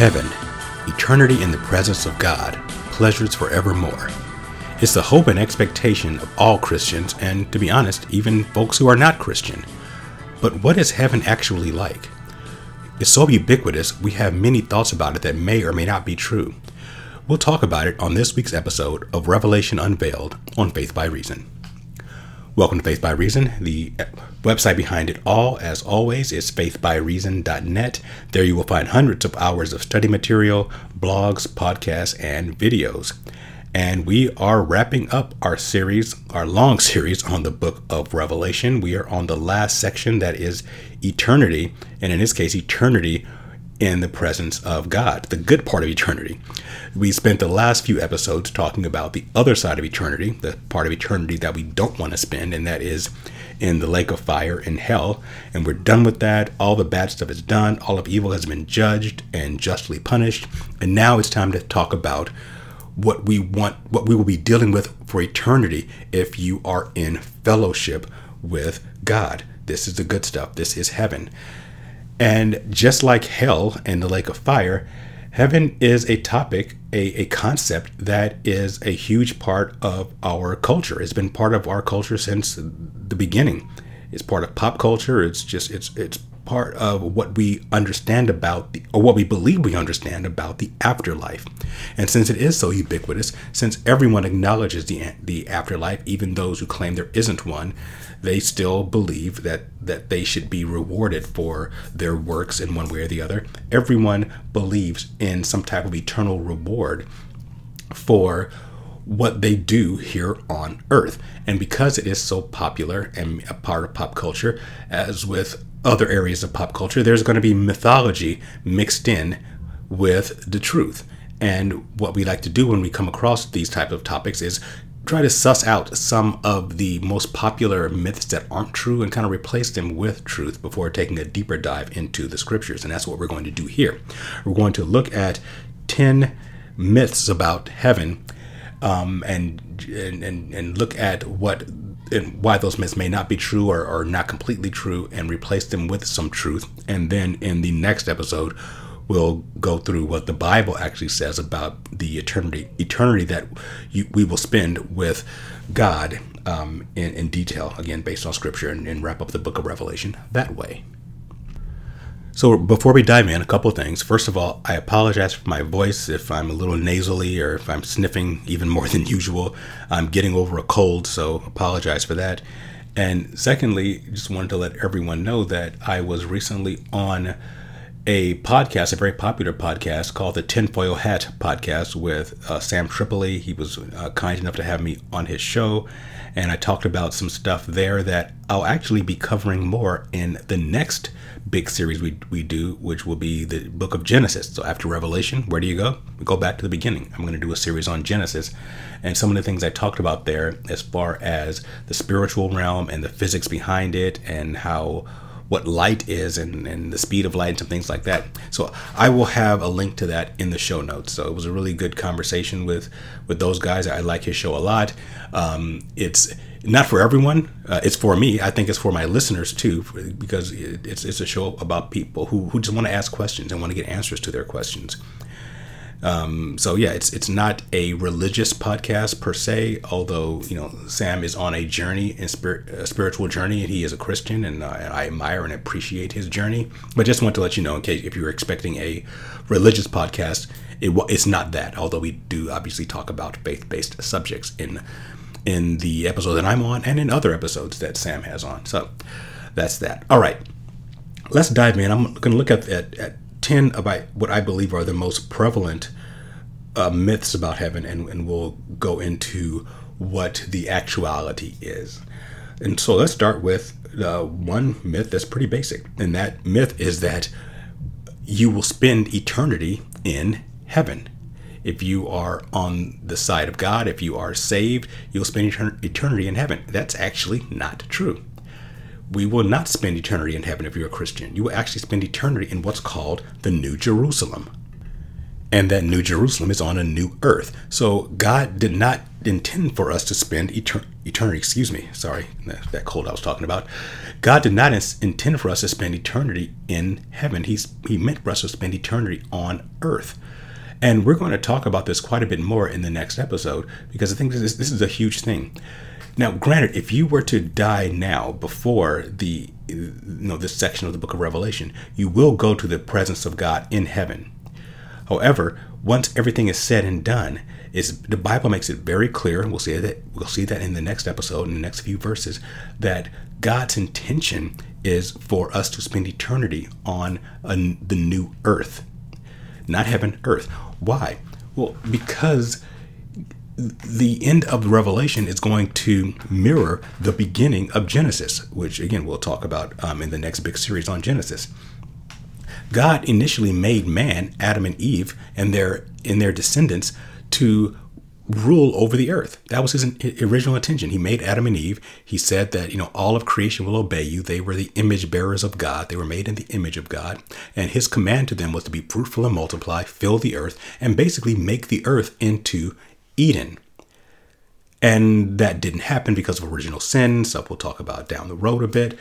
Heaven, eternity in the presence of God, pleasures forevermore. It's the hope and expectation of all Christians, and to be honest, even folks who are not Christian. But what is heaven actually like? It's so ubiquitous, we have many thoughts about it that may or may not be true. We'll talk about it on this week's episode of Revelation Unveiled on Faith by Reason. Welcome to Faith by Reason. The website behind it all, as always, is faithbyreason.net. There you will find hundreds of hours of study material, blogs, podcasts, and videos. And we are wrapping up our series, our long series on the book of Revelation. We are on the last section that is eternity, and in this case, eternity in the presence of God, the good part of eternity. We spent the last few episodes talking about the other side of eternity, the part of eternity that we don't want to spend, and that is in the lake of fire in hell. And we're done with that. All the bad stuff is done. All of evil has been judged and justly punished. And now it's time to talk about what we want, what we will be dealing with for eternity if you are in fellowship with God. This is the good stuff. This is heaven. And just like hell and the lake of fire, heaven is a topic, a, a concept that is a huge part of our culture. It's been part of our culture since the beginning. It's part of pop culture. It's just it's it's part of what we understand about the or what we believe we understand about the afterlife. And since it is so ubiquitous, since everyone acknowledges the the afterlife, even those who claim there isn't one, they still believe that that they should be rewarded for their works in one way or the other. Everyone believes in some type of eternal reward for what they do here on earth. And because it is so popular and a part of pop culture, as with other areas of pop culture, there's going to be mythology mixed in with the truth. And what we like to do when we come across these type of topics is try to suss out some of the most popular myths that aren't true and kind of replace them with truth before taking a deeper dive into the scriptures. And that's what we're going to do here. We're going to look at 10 myths about heaven um, and, and, and look at what and why those myths may not be true or, or not completely true and replace them with some truth. And then in the next episode, we'll go through what the Bible actually says about the eternity, eternity that you, we will spend with God um, in, in, detail, again, based on Scripture, and, and wrap up the book of Revelation that way. So before we dive in, a couple things. First of all, I apologize for my voice if I'm a little nasally or if I'm sniffing even more than usual. I'm getting over a cold, so apologize for that. And secondly, just wanted to let everyone know that I was recently on a podcast, a very popular podcast called the Tinfoil Hat Podcast with uh, Sam Tripoli. He was uh, kind enough to have me on his show, and I talked about some stuff there that I'll actually be covering more in the next big series we, we do, which will be the book of Genesis. So after Revelation, where do you go? We go back to the beginning. I'm going to do a series on Genesis and some of the things I talked about there as far as the spiritual realm and the physics behind it and how what light is and, and the speed of light and some things like that. So I will have a link to that in the show notes. So it was a really good conversation with with those guys. I like his show a lot. Um, it's not for everyone. Uh, it's for me. I think it's for my listeners too, because it's it's a show about people who, who just want to ask questions and want to get answers to their questions. Um, so yeah, it's it's not a religious podcast per se, although you know Sam is on a journey, in spirit, a spiritual journey, and he is a Christian, and, uh, and I admire and appreciate his journey. But just want to let you know, in case if you're expecting a religious podcast, it, it's not that. Although we do obviously talk about faith-based subjects in in the episode that I'm on, and in other episodes that Sam has on. So that's that. All right, let's dive in. I'm going to look at, at, at 10 of what I believe are the most prevalent uh, myths about heaven, and, and we'll go into what the actuality is. And so let's start with uh, one myth that's pretty basic. And that myth is that you will spend eternity in heaven. If you are on the side of God, if you are saved, you'll spend eternity in heaven. That's actually not true we will not spend eternity in heaven if you're a Christian. You will actually spend eternity in what's called the New Jerusalem. and that New Jerusalem is on a new earth. So God did not intend for us to spend etern- eternity, excuse me, sorry, that, cold I was talking about. God did not intend for us to spend eternity in heaven. He's, he meant for us to spend eternity on earth. And we're going to talk about this quite a bit more in the next episode because I think this is, this is a huge thing. Now, granted, if you were to die now before the you know this section of the book of Revelation, you will go to the presence of God in heaven. However, once everything is said and done, is the Bible makes it very clear, and we'll see that we'll see that in the next episode, in the next few verses, that God's intention is for us to spend eternity on a, the new earth, not heaven, earth. Why? Well, because the end of Revelation is going to mirror the beginning of Genesis, which again we'll talk about um, in the next big series on Genesis. God initially made man, Adam and Eve, and their in their descendants to rule over the earth. That was his original intention. He made Adam and Eve. He said that, you know, all of creation will obey you. They were the image bearers of God. They were made in the image of God. And his command to them was to be fruitful and multiply, fill the earth, and basically make the earth into Eden. And that didn't happen because of original sin, stuff we'll talk about down the road a bit.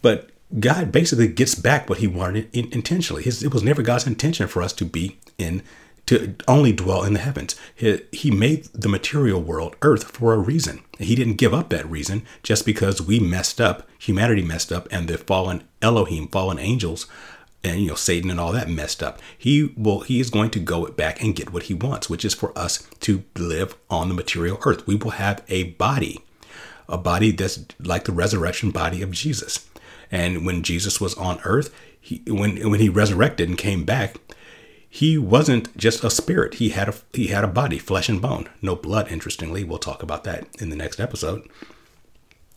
But God basically gets back what he wanted in, intentionally. His, it was never God's intention for us to be in, to only dwell in the heavens. He, he made the material world, earth, for a reason. He didn't give up that reason just because we messed up, humanity messed up, and the fallen Elohim, fallen angels, and you know Satan and all that messed up. He will he is going to go back and get what he wants, which is for us to live on the material earth. We will have a body, a body that's like the resurrection body of Jesus. And when Jesus was on earth, he, when when he resurrected and came back, he wasn't just a spirit. He had a he had a body, flesh and bone, no blood. Interestingly, we'll talk about that in the next episode.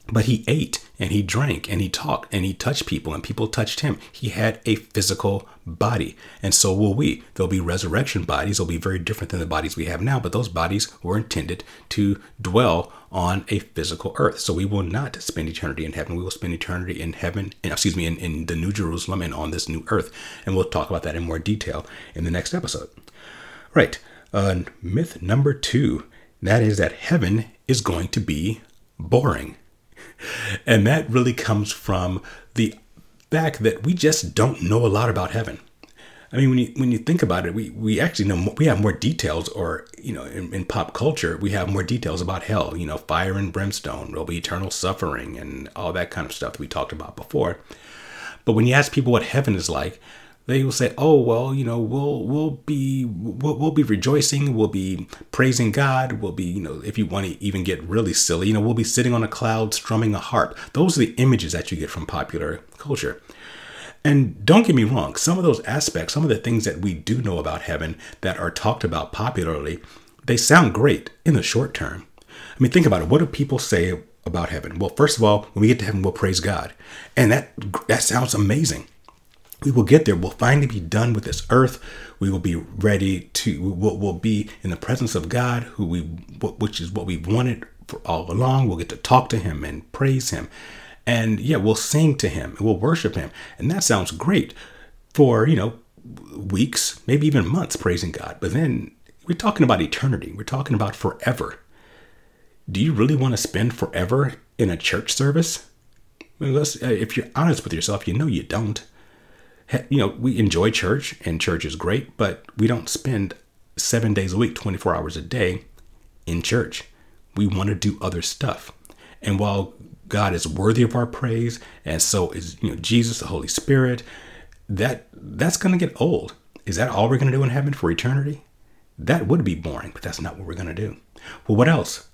But he ate and he drank and he talked and he touched people and people touched him. He had a physical body. And so will we. There'll be resurrection bodies. They'll be very different than the bodies we have now, but those bodies were intended to dwell on a physical earth. So we will not spend eternity in heaven. We will spend eternity in heaven, excuse me, in, in the New Jerusalem and on this new earth. And we'll talk about that in more detail in the next episode. Right. Uh, myth number two that is that heaven is going to be boring. And that really comes from the fact that we just don't know a lot about heaven. I mean, when you when you think about it, we we actually know we have more details, or you know, in, in, pop culture, we have more details about hell. You know, fire and brimstone, there'll be eternal suffering, and all that kind of stuff that we talked about before. But when you ask people what heaven is like, they will say, "Oh, well, you know, we'll we'll be we'll, we'll be rejoicing, we'll be praising God, we'll be, you know, if you want to even get really silly, you know, we'll be sitting on a cloud strumming a harp." Those are the images that you get from popular culture. And don't get me wrong, some of those aspects, some of the things that we do know about heaven that are talked about popularly, they sound great in the short term. I mean, think about it. What do people say about heaven? Well, first of all, when we get to heaven, we'll praise God. And that that sounds amazing we will get there. We'll finally be done with this earth. We will be ready to, we'll, we'll be in the presence of God, who we, which is what we wanted for all along. We'll get to talk to Him and praise Him. And yeah, we'll sing to Him and we'll worship Him. And that sounds great for, you know, weeks, maybe even months praising God. But then we're talking about eternity, we're talking about forever. Do you really want to spend forever in a church service? Uh, if you're honest with yourself, you know you don't you know, we enjoy church and church is great, but we don't spend seven days a week, 24 hours a day in church. We want to do other stuff. And while God is worthy of our praise, and so is you know Jesus, the Holy Spirit, that that's gonna get old. Is that all we're gonna do in heaven for eternity? That would be boring, but that's not what we're gonna do. Well, what else?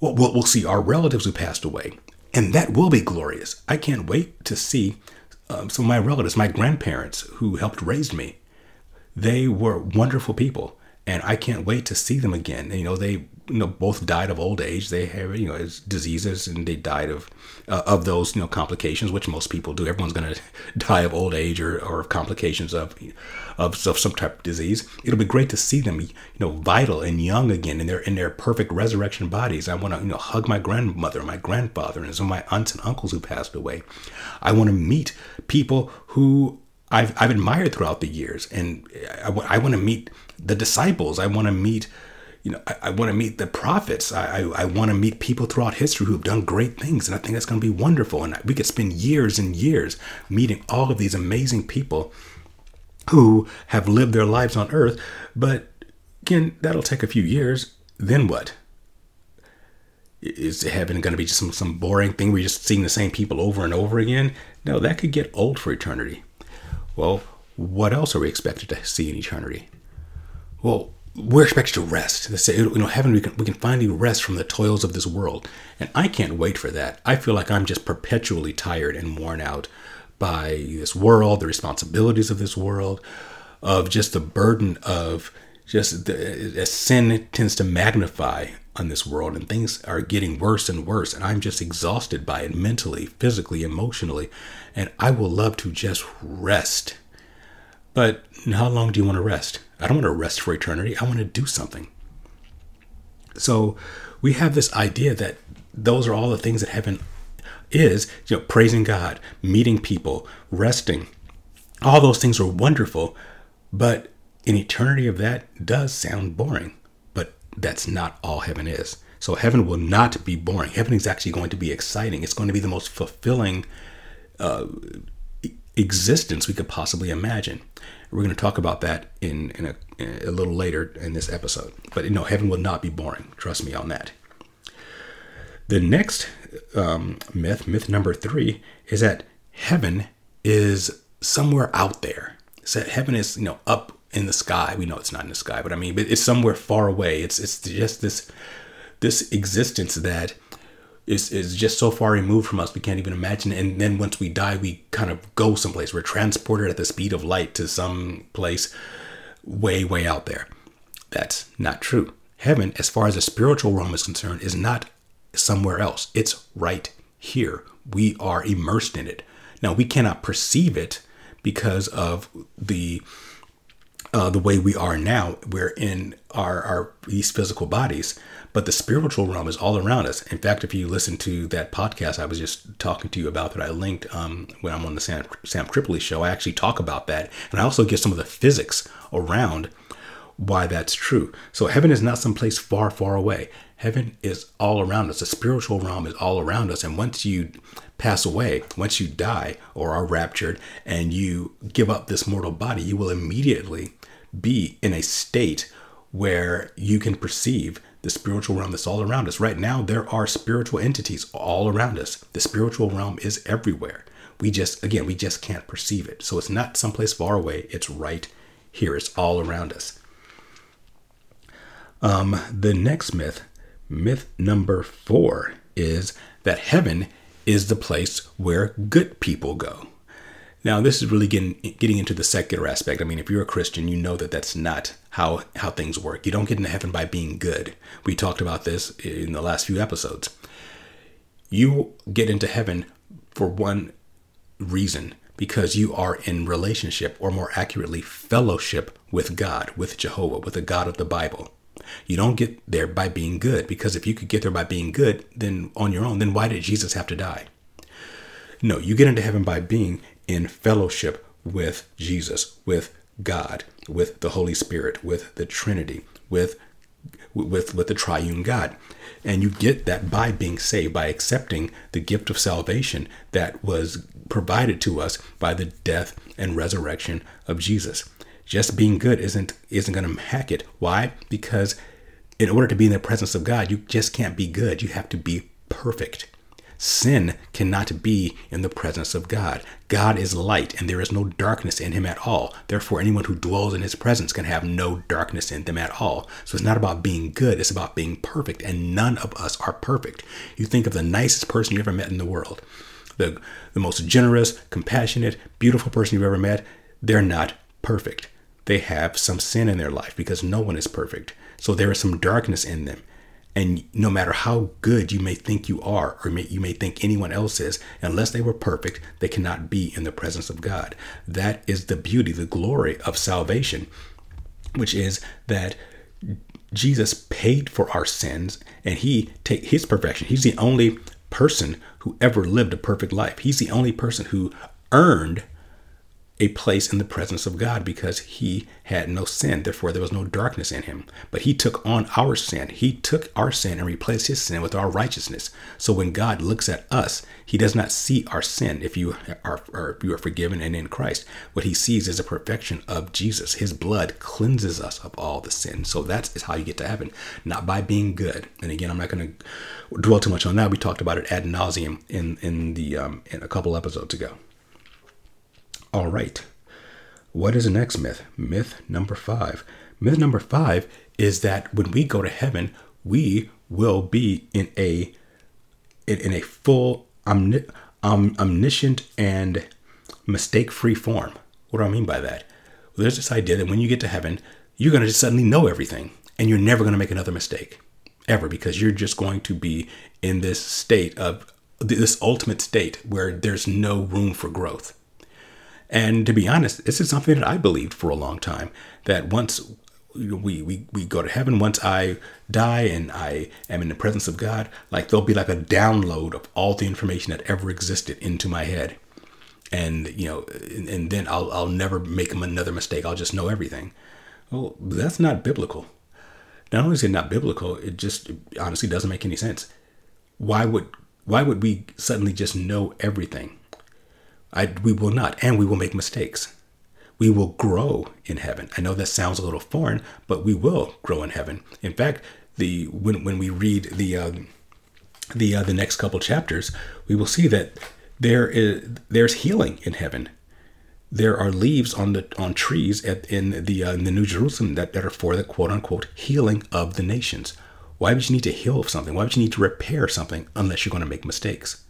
Well, we'll, we'll see our relatives who passed away, and that will be glorious. I can't wait to see um, some of my relatives, my grandparents who helped raise me, they were wonderful people, and I can't wait to see them again. You know, they you know both died of old age. They have you know diseases, and they died of uh, of those you know complications, which most people do. Everyone's going to die of old age or, or of complications of, of of some type of disease. It'll be great to see them you know vital and young again in their in their perfect resurrection bodies. I want to you know hug my grandmother, my grandfather, and some of my aunts and uncles who passed away. I want to meet people who I've, I've admired throughout the years. And I, I want to meet the disciples. I want to meet, you know, I, I want to meet the prophets. I, I, I want to meet people throughout history who've done great things. And I think that's going to be wonderful. And we could spend years and years meeting all of these amazing people who have lived their lives on earth. But again, that'll take a few years. Then what? Is heaven going to be just some, some boring thing where you're just seeing the same people over and over again? No, that could get old for eternity. Well, what else are we expected to see in eternity? Well, we're expected to rest. They say, you know, heaven, we can, we can finally rest from the toils of this world. And I can't wait for that. I feel like I'm just perpetually tired and worn out by this world, the responsibilities of this world, of just the burden of just the, as sin tends to magnify on this world and things are getting worse and worse and i'm just exhausted by it mentally physically emotionally and i will love to just rest but how long do you want to rest i don't want to rest for eternity i want to do something so we have this idea that those are all the things that heaven is you know praising god meeting people resting all those things are wonderful but an eternity of that does sound boring but that's not all heaven is. So heaven will not be boring. Heaven is actually going to be exciting. It's going to be the most fulfilling uh, existence we could possibly imagine. We're going to talk about that in, in, a, in a little later in this episode. But you know, heaven will not be boring. Trust me on that. The next um, myth, myth number three, is that heaven is somewhere out there. That heaven is you know up in the sky. We know it's not in the sky, but I mean, it's somewhere far away. It's it's just this this existence that is is just so far removed from us we can't even imagine. And then once we die, we kind of go someplace. We're transported at the speed of light to some place way way out there. That's not true. Heaven, as far as the spiritual realm is concerned, is not somewhere else. It's right here. We are immersed in it. Now we cannot perceive it because of the uh, the way we are now. We're in our, our these physical bodies, but the spiritual realm is all around us. In fact, if you listen to that podcast I was just talking to you about that I linked um, when I'm on the Sam, Sam Tripoli show, I actually talk about that, and I also get some of the physics around why that's true. So heaven is not some place far, far away. Heaven is all around us. The spiritual realm is all around us, and once you pass away, once you die or are raptured and you give up this mortal body, you will immediately be in a state where you can perceive the spiritual realm that's all around us. Right now, there are spiritual entities all around us. The spiritual realm is everywhere. We just, again, we just can't perceive it. So it's not someplace far away, it's right here, it's all around us. Um, the next myth, myth number four, is that heaven is the place where good people go. Now, this is really getting getting into the secular aspect. I mean, if you're a Christian, you know that that's not how how things work. You don't get into heaven by being good. We talked about this in the last few episodes. You get into heaven for one reason because you are in relationship or more accurately fellowship with God, with Jehovah, with the God of the Bible. You don't get there by being good because if you could get there by being good, then on your own, then why did Jesus have to die? No, you get into heaven by being in fellowship with Jesus, with God, with the Holy Spirit, with the Trinity, with with with the triune God. And you get that by being saved, by accepting the gift of salvation that was provided to us by the death and resurrection of Jesus. Just being good isn't isn't going to hack it. Why? Because in order to be in the presence of God, you just can't be good. You have to be perfect. Sin cannot be in the presence of God. God is light, and there is no darkness in him at all. Therefore, anyone who dwells in his presence can have no darkness in them at all. So it's not about being good, it's about being perfect, and none of us are perfect. You think of the nicest person you ever met in the world, the, the most generous, compassionate, beautiful person you've ever met, they're not perfect. They have some sin in their life because no one is perfect. So there is some darkness in them. And no matter how good you may think you are, or may, you may think anyone else is, unless they were perfect, they cannot be in the presence of God. That is the beauty, the glory of salvation, which is that Jesus paid for our sins and he take his perfection. He's the only person who ever lived a perfect life. He's the only person who earned a place in the presence of God because he had no sin. Therefore, there was no darkness in him. But he took on our sin. He took our sin and replaced his sin with our righteousness. So when God looks at us, he does not see our sin if you are, if you are forgiven and in Christ. What he sees is a perfection of Jesus. His blood cleanses us of all the sin. So that is how you get to heaven, not by being good. And again, I'm not going to dwell too much on that. We talked about it ad nauseum in in the um, in a couple episodes ago. All right. What is the next myth? Myth number five. Myth number five is that when we go to heaven, we will be in a in, in a full omni- um, omniscient and mistake-free form. What do I mean by that? Well, there's this idea that when you get to heaven, you're going to just suddenly know everything, and you're never going to make another mistake, ever, because you're just going to be in this state of this ultimate state where there's no room for growth. And to be honest, this is something that I believed for a long time that once we, we, we go to heaven, once I die and I am in the presence of God, like there'll be like a download of all the information that ever existed into my head. And, you know, and, and then I'll, I'll never make another mistake. I'll just know everything. Well, that's not biblical. Not only is it not biblical, it just it honestly doesn't make any sense. Why would why would we suddenly just know everything? I, we will not, and we will make mistakes. We will grow in heaven. I know that sounds a little foreign, but we will grow in heaven. In fact, the when when we read the uh, the uh, the next couple chapters, we will see that there is there's healing in heaven. There are leaves on the on trees at, in the uh, in the New Jerusalem that, that are for the quote unquote healing of the nations. Why would you need to heal of something? Why would you need to repair something unless you're going to make mistakes?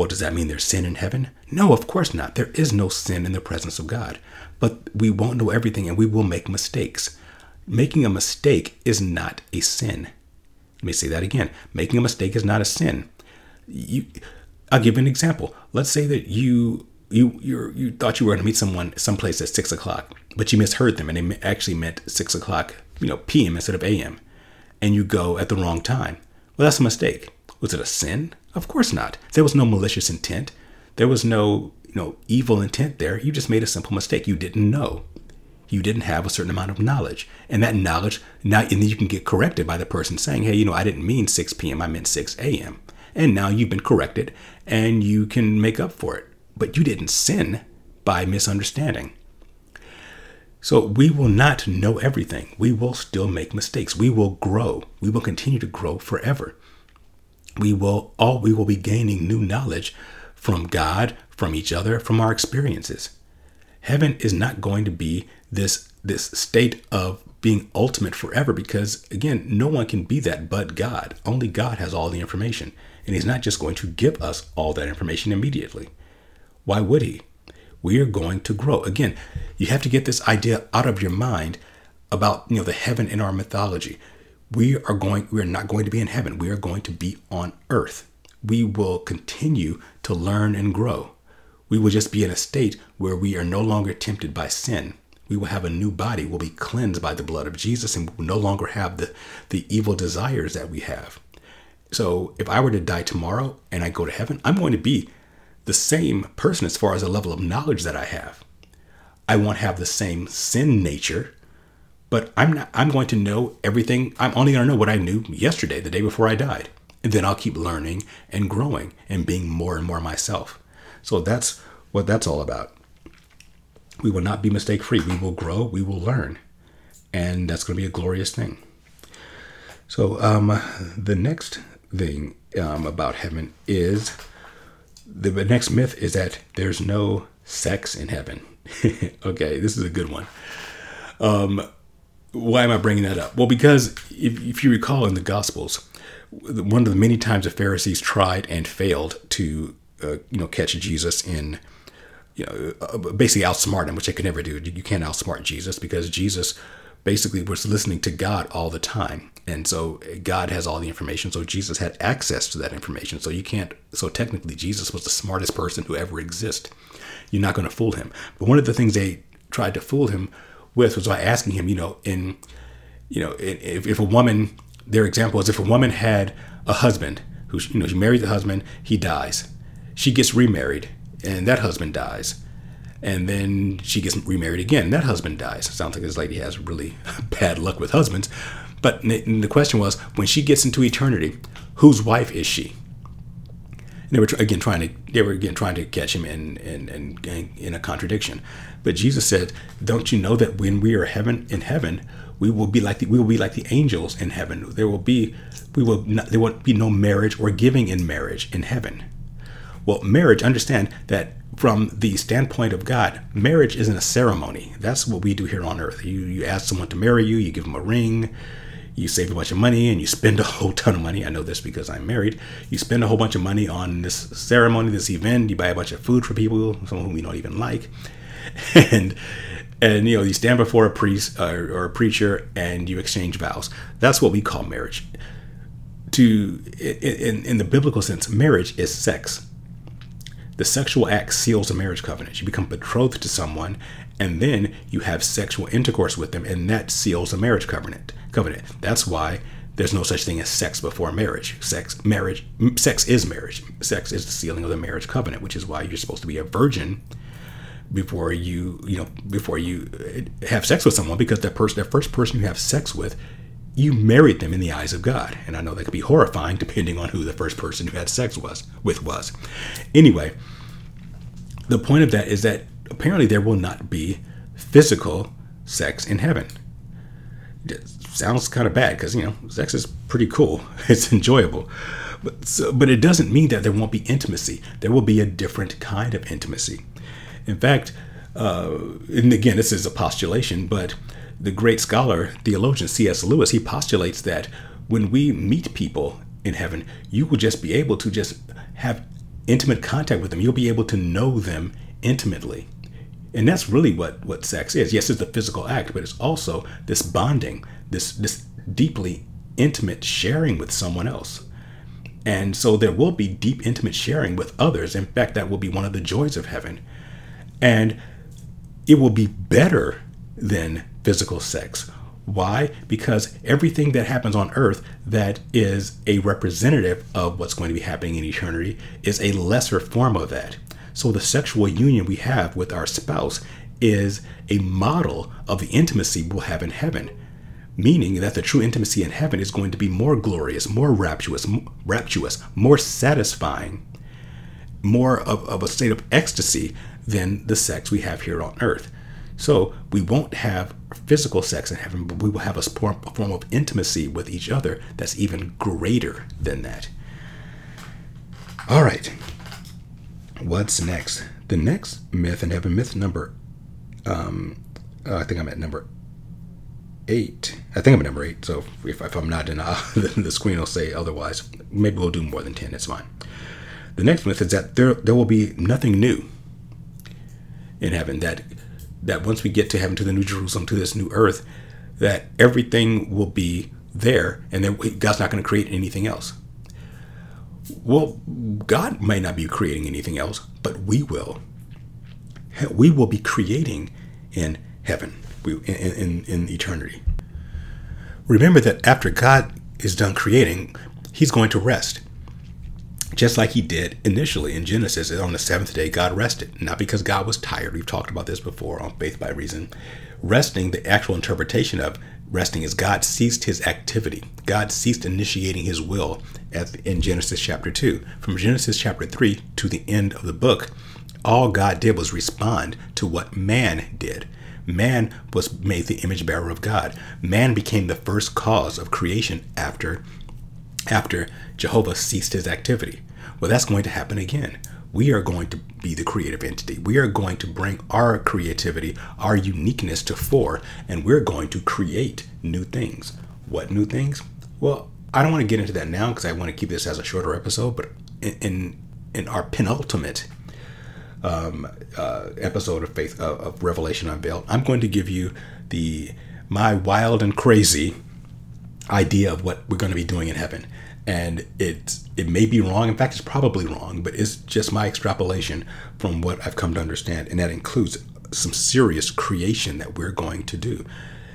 Well, does that mean there's sin in heaven? No, of course not. There is no sin in the presence of God. But we won't know everything and we will make mistakes. Making a mistake is not a sin. Let me say that again. Making a mistake is not a sin. You, I'll give an example. Let's say that you you you you thought you were going to meet someone someplace at six o'clock, but you misheard them and they actually meant six o'clock, you know, p.m. instead of a.m. And you go at the wrong time. Well, that's a mistake. Was it a sin? Of course not. There was no malicious intent. There was no, you know, evil intent there. You just made a simple mistake. You didn't know. You didn't have a certain amount of knowledge. And that knowledge, now and then you can get corrected by the person saying, hey, you know, I didn't mean 6 p.m., I meant 6 a.m. And now you've been corrected and you can make up for it. But you didn't sin by misunderstanding. So we will not know everything. We will still make mistakes. We will grow. We will continue to grow forever we will all we will be gaining new knowledge from God, from each other, from our experiences. Heaven is not going to be this this state of being ultimate forever because again, no one can be that but God. Only God has all the information, and he's not just going to give us all that information immediately. Why would he? We are going to grow. Again, you have to get this idea out of your mind about, you know, the heaven in our mythology we are going we are not going to be in heaven. We are going to be on earth. We will continue to learn and grow. We will just be in a state where we are no longer tempted by sin. We will have a new body. We'll be cleansed by the blood of jesus and we will no longer have the the evil desires that we have. So if i were to die tomorrow and i go to heaven i'm going to be the same person as far as the level of knowledge that i have. I won't have the same sin nature but I'm not I'm going to know everything. I'm only going to know what I knew yesterday, the day before I died. And then I'll keep learning and growing and being more and more myself. So that's what that's all about. We will not be mistake free. We will grow, we will learn. And that's going to be a glorious thing. So um, the next thing um, about heaven is the, next myth is that there's no sex in heaven. okay, this is a good one. Um, why am I bringing that up? Well, because if, if you recall in the Gospels, one of the many times the Pharisees tried and failed to, uh, you know, catch Jesus in, you know, uh, basically outsmart him, which they could never do. You can't outsmart Jesus because Jesus basically was listening to God all the time. And so God has all the information. So Jesus had access to that information. So you can't, so technically Jesus was the smartest person who ever existed. You're not going to fool him. But one of the things they tried to fool him with was by asking him, you know, in, you know, if, if a woman, their example is if a woman had a husband who, you know, she married the husband, he dies. She gets remarried and that husband dies. and then she gets remarried again. That husband dies. Sounds like this lady has really bad luck with husbands. But the question was, when she gets into eternity, whose wife is she? And they were again trying to they were again trying to catch him in in, in in a contradiction. But Jesus said, "Don't you know that when we are heaven in heaven, we will be like the, we will be like the angels in heaven. There will be we will not, there will be no marriage or giving in marriage in heaven." Well, marriage, understand that from the standpoint of God, marriage isn't a ceremony. That's what we do here on earth. You you ask someone to marry you, you give them a ring, you save a bunch of money and you spend a whole ton of money. I know this because I'm married. You spend a whole bunch of money on this ceremony, this event. You buy a bunch of food for people, some whom we don't even like, and and you know you stand before a priest uh, or a preacher and you exchange vows. That's what we call marriage. To in in the biblical sense, marriage is sex. The sexual act seals a marriage covenant. You become betrothed to someone, and then you have sexual intercourse with them, and that seals a marriage covenant covenant. That's why there's no such thing as sex before marriage. Sex, marriage, sex is marriage. Sex is the sealing of the marriage covenant, which is why you're supposed to be a virgin before you, you know, before you uh, have sex with someone, because that person, that first person you have sex with, you married them in the eyes of God. And I know that could be horrifying depending on who the first person who had sex was with was. Anyway, the point of that is that apparently there will not be physical sex in heaven. Sounds kind of bad because you know sex is pretty cool. It's enjoyable. But so, but it doesn't mean that there won't be intimacy. There will be a different kind of intimacy. In fact uh, and again this is a postulation but the great scholar theologian cs lewis he postulates that when we meet people in heaven you will just be able to just have intimate contact with them. You'll be able to know them intimately and that's really what what sex is. Yes it's a physical act but it's also this bonding this this deeply intimate sharing with someone else. And so there will be deep intimate sharing with others. In fact that will be one of the joys of heaven. And it will be better than physical sex. Why? Because everything that happens on earth that is a representative of what's going to be happening in eternity is a lesser form of that so the sexual union we have with our spouse is a model of the intimacy we'll have in heaven, meaning that the true intimacy in heaven is going to be more glorious, more rapturous, rapturous, more satisfying, more of, of a state of ecstasy than the sex we have here on earth. So we won't have physical sex in heaven, but we will have a form, a form of intimacy with each other that's even greater than that. All right, what's next? The next myth in heaven, myth number, um, uh, I think I'm at number eight. I think I'm at number eight. So if, if I'm not, then uh, the screen will say otherwise. Maybe we'll do more than 10. It's fine. The next myth is that there, there will be nothing new in heaven. That that once we get to heaven, to the new Jerusalem, to this new earth, that everything will be there, and then God's not going to create anything else. Well, God may not be creating anything else, but we will. We will be creating in heaven, in, in, in eternity. Remember that after God is done creating, He's going to rest. Just like He did initially in Genesis, on the seventh day, God rested. Not because God was tired. We've talked about this before on Faith by Reason. Resting, the actual interpretation of resting is God ceased his activity. God ceased initiating his will at, in Genesis chapter 2. From Genesis chapter 3 to the end of the book, all God did was respond to what man did. Man was made the image bearer of God. Man became the first cause of creation after after Jehovah ceased his activity. Well, that's going to happen again we are going to be the creative entity. We are going to bring our creativity, our uniqueness to fore, and we're going to create new things. What new things? Well, I don't want to get into that now because I want to keep this as a shorter episode. But in in, in our penultimate um, uh, episode of Faith uh, of Revelation Unveiled, I'm going to give you the my wild and crazy idea of what we're going to be doing in heaven and it it may be wrong. In fact, it's probably wrong, but it's just my extrapolation from what I've come to understand, and that includes some serious creation that we're going to do.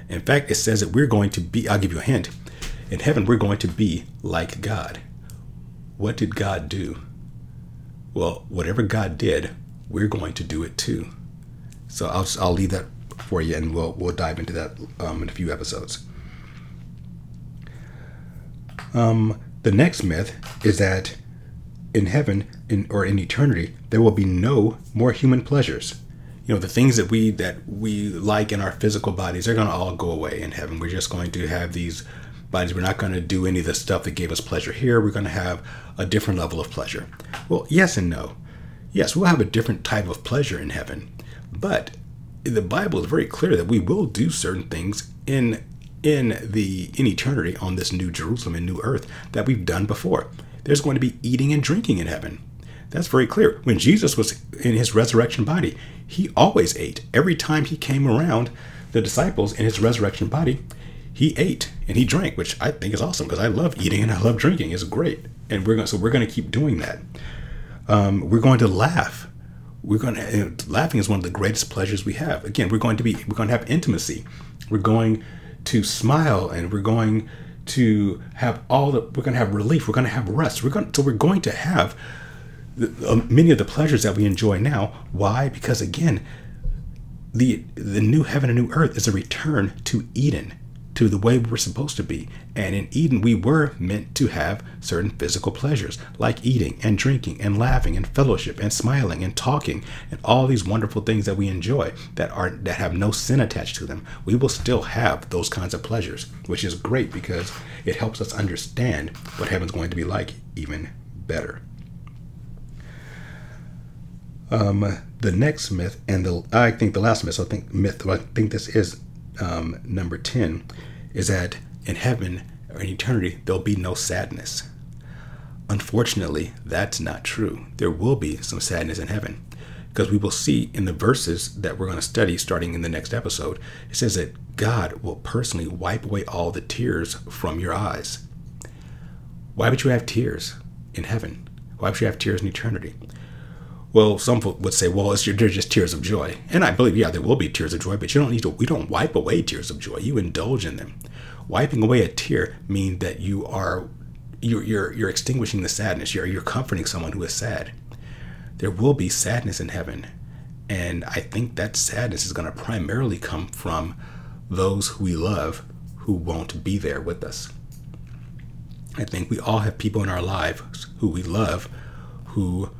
In fact, it says that we're going to be. I'll give you a hint. In heaven, we're going to be like God. What did God do? Well, whatever God did, we're going to do it too. So I'll I'll leave that for you, and we'll we'll dive into that um, in a few episodes. Um, the next myth is that in heaven in, or in eternity there will be no more human pleasures. You know, the things that we that we like in our physical bodies, they're going to all go away in heaven. We're just going to have these bodies. We're not going to do any of the stuff that gave us pleasure here. We're going to have a different level of pleasure. Well, yes and no. Yes, we'll have a different type of pleasure in heaven, but the Bible is very clear that we will do certain things in in the in eternity on this new Jerusalem and new earth that we've done before. There's going to be eating and drinking in heaven. That's very clear. When Jesus was in his resurrection body, he always ate. Every time he came around the disciples in his resurrection body, he ate and he drank, which I think is awesome because I love eating and I love drinking. It's great, and we're going so we're going to keep doing that. Um, we're going to laugh we're going to laughing is one of the greatest pleasures we have again we're going to be we're going to have intimacy we're going to smile and we're going to have all the we're going to have relief we're going to have rest we're going so we're going to have uh, many of the pleasures that we enjoy now. Why? Because again the the new heaven and new earth is a return to eden to the way we were supposed to be. And in Eden, we were meant to have certain physical pleasures, like eating and drinking and laughing and fellowship and smiling and talking and all these wonderful things that we enjoy that are that have no sin attached to them. We will still have those kinds of pleasures, which is great because it helps us understand what heaven's going to be like even better. Um, the next myth, and the I think the last myth. So I think myth. I think this is um, number 10 is that in heaven or in eternity, there'll be no sadness. Unfortunately, that's not true. There will be some sadness in heaven because we will see in the verses that we're going to study starting in the next episode, it says that God will personally wipe away all the tears from your eyes. Why would you have tears in heaven? Why would you have tears in eternity? Well, some would say, well, it's they're just tears of joy. And I believe, yeah, there will be tears of joy, but you don't need to, we don't wipe away tears of joy. You indulge in them. Wiping away a tear means that you are, you're, you're, you're extinguishing the sadness. You're, you're comforting someone who is sad. There will be sadness in heaven. And I think that sadness is going to primarily come from those who we love who won't be there with us. I think we all have people in our lives who we love who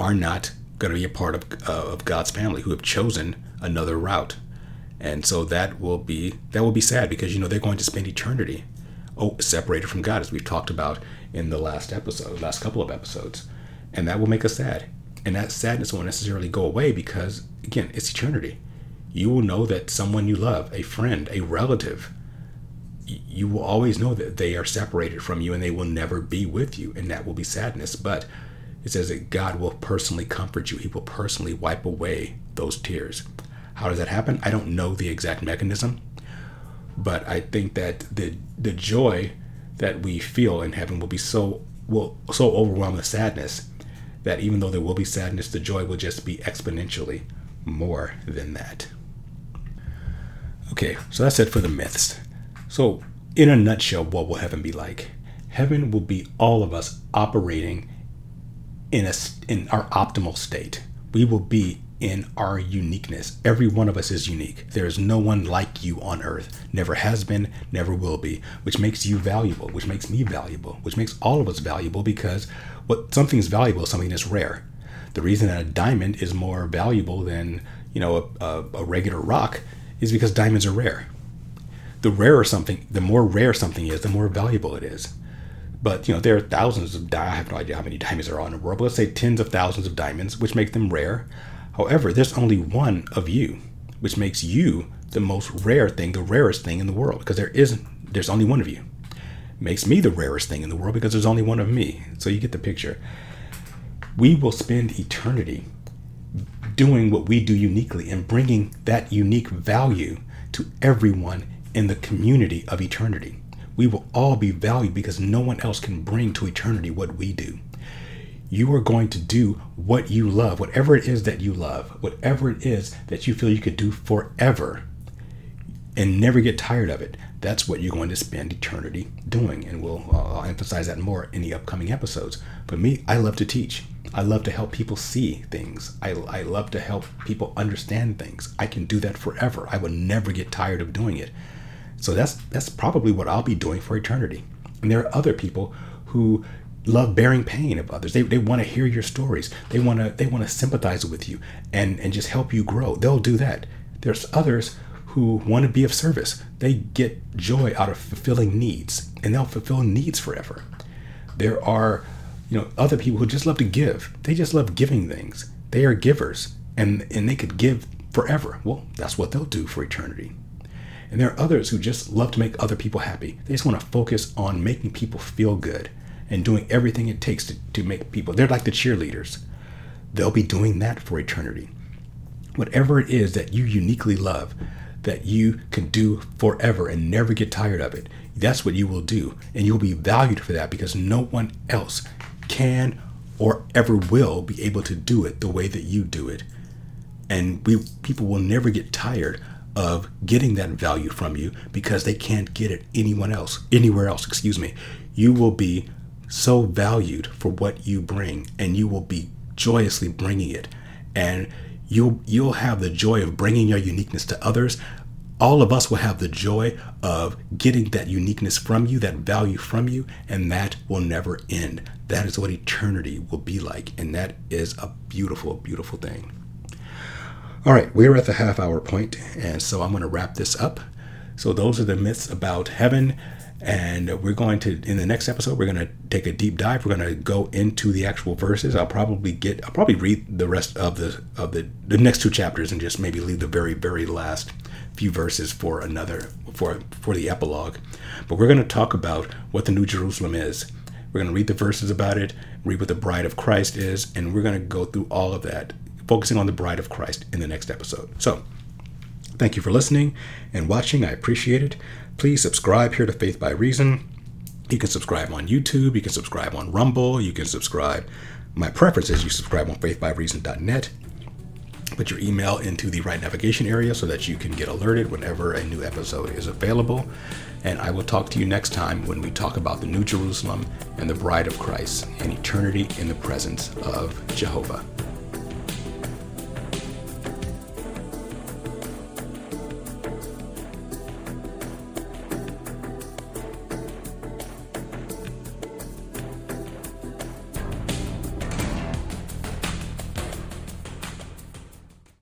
are not going to be a part of, uh, of God's family, who have chosen another route. And so that will be that will be sad because you know they're going to spend eternity oh separated from God as we've talked about in the last episode, last couple of episodes. And that will make us sad. And that sadness won't necessarily go away because again, it's eternity. You will know that someone you love, a friend, a relative, you will always know that they are separated from you and they will never be with you and that will be sadness but it says that God will personally comfort you. He will personally wipe away those tears. How does that happen? I don't know the exact mechanism, but I think that the the joy that we feel in heaven will be so will so overwhelm the sadness that even though there will be sadness, the joy will just be exponentially more than that. Okay, so that's it for the myths. So, in a nutshell, what will heaven be like? Heaven will be all of us operating in a in our optimal state. We will be in our uniqueness. Every one of us is unique. There is no one like you on earth. Never has been, never will be, which makes you valuable, which makes me valuable, which makes all of us valuable because what something is valuable is something that's rare. The reason that a diamond is more valuable than, you know, a, a, a regular rock is because diamonds are rare. The rarer something, the more rare something is, the more valuable it is. But you know, there are thousands of diamonds I have no idea how many diamonds there are in the world, but let's say tens of thousands of diamonds, which make them rare. However, there's only one of you, which makes you the most rare thing, the rarest thing in the world, because there isn't there's only one of you. Makes me the rarest thing in the world because there's only one of me. So you get the picture. We will spend eternity doing what we do uniquely and bringing that unique value to everyone in the community of eternity we will all be valued because no one else can bring to eternity what we do. You are going to do what you love, whatever it is that you love, whatever it is that you feel you could do forever and never get tired of it. That's what you're going to spend eternity doing. And we'll uh, I'll emphasize that more in the upcoming episodes. But me, I love to teach. I love to help people see things. I, I love to help people understand things. I can do that forever. I will never get tired of doing it. So that's that's probably what I'll be doing for eternity. And there are other people who love bearing pain of others. They, they want to hear your stories. They want to they want to sympathize with you and and just help you grow. They'll do that. There's others who want to be of service. They get joy out of fulfilling needs and they'll fulfill needs forever. There are you know other people who just love to give. They just love giving things. They are givers and and they could give forever. Well, that's what they'll do for eternity. And there are others who just love to make other people happy. They just want to focus on making people feel good and doing everything it takes to, to make people. They're like the cheerleaders. They'll be doing that for eternity. Whatever it is that you uniquely love, that you can do forever and never get tired of it, that's what you will do. And you'll be valued for that because no one else can or ever will be able to do it the way that you do it. And we people will never get tired of getting that value from you because they can't get it anyone else, anywhere else, excuse me. You will be so valued for what you bring and you will be joyously bringing it. And you'll you'll have the joy of bringing your uniqueness to others. All of us will have the joy of getting that uniqueness from you that value from you and that will never end. That is what eternity will be like. And that is a beautiful beautiful thing all right we're at the half hour point and so i'm going to wrap this up. So those are the myths about heaven and we're going to in the next episode we're going to take a deep dive. We're going to go into the actual verses. I'll probably get i'll probably read the rest of the of the the next two chapters and just maybe leave the very very last few verses for another for for the epilogue. But we're going to talk about what the new jerusalem is. We're going to read the verses about it read what the bride of christ is and we're going to go through all of that focusing on the bride of christ in the next episode so thank you for listening and watching i appreciate it please subscribe here to Faith by Reason. You can subscribe on YouTube, you can subscribe on Rumble, you can subscribe. My preference is you subscribe on faithbyreason.net. Put your email into the right navigation area so that you can get alerted whenever a new episode is available. And I will talk to you next time when we talk about the New Jerusalem and the bride of Christ and eternity in the presence of Jehovah.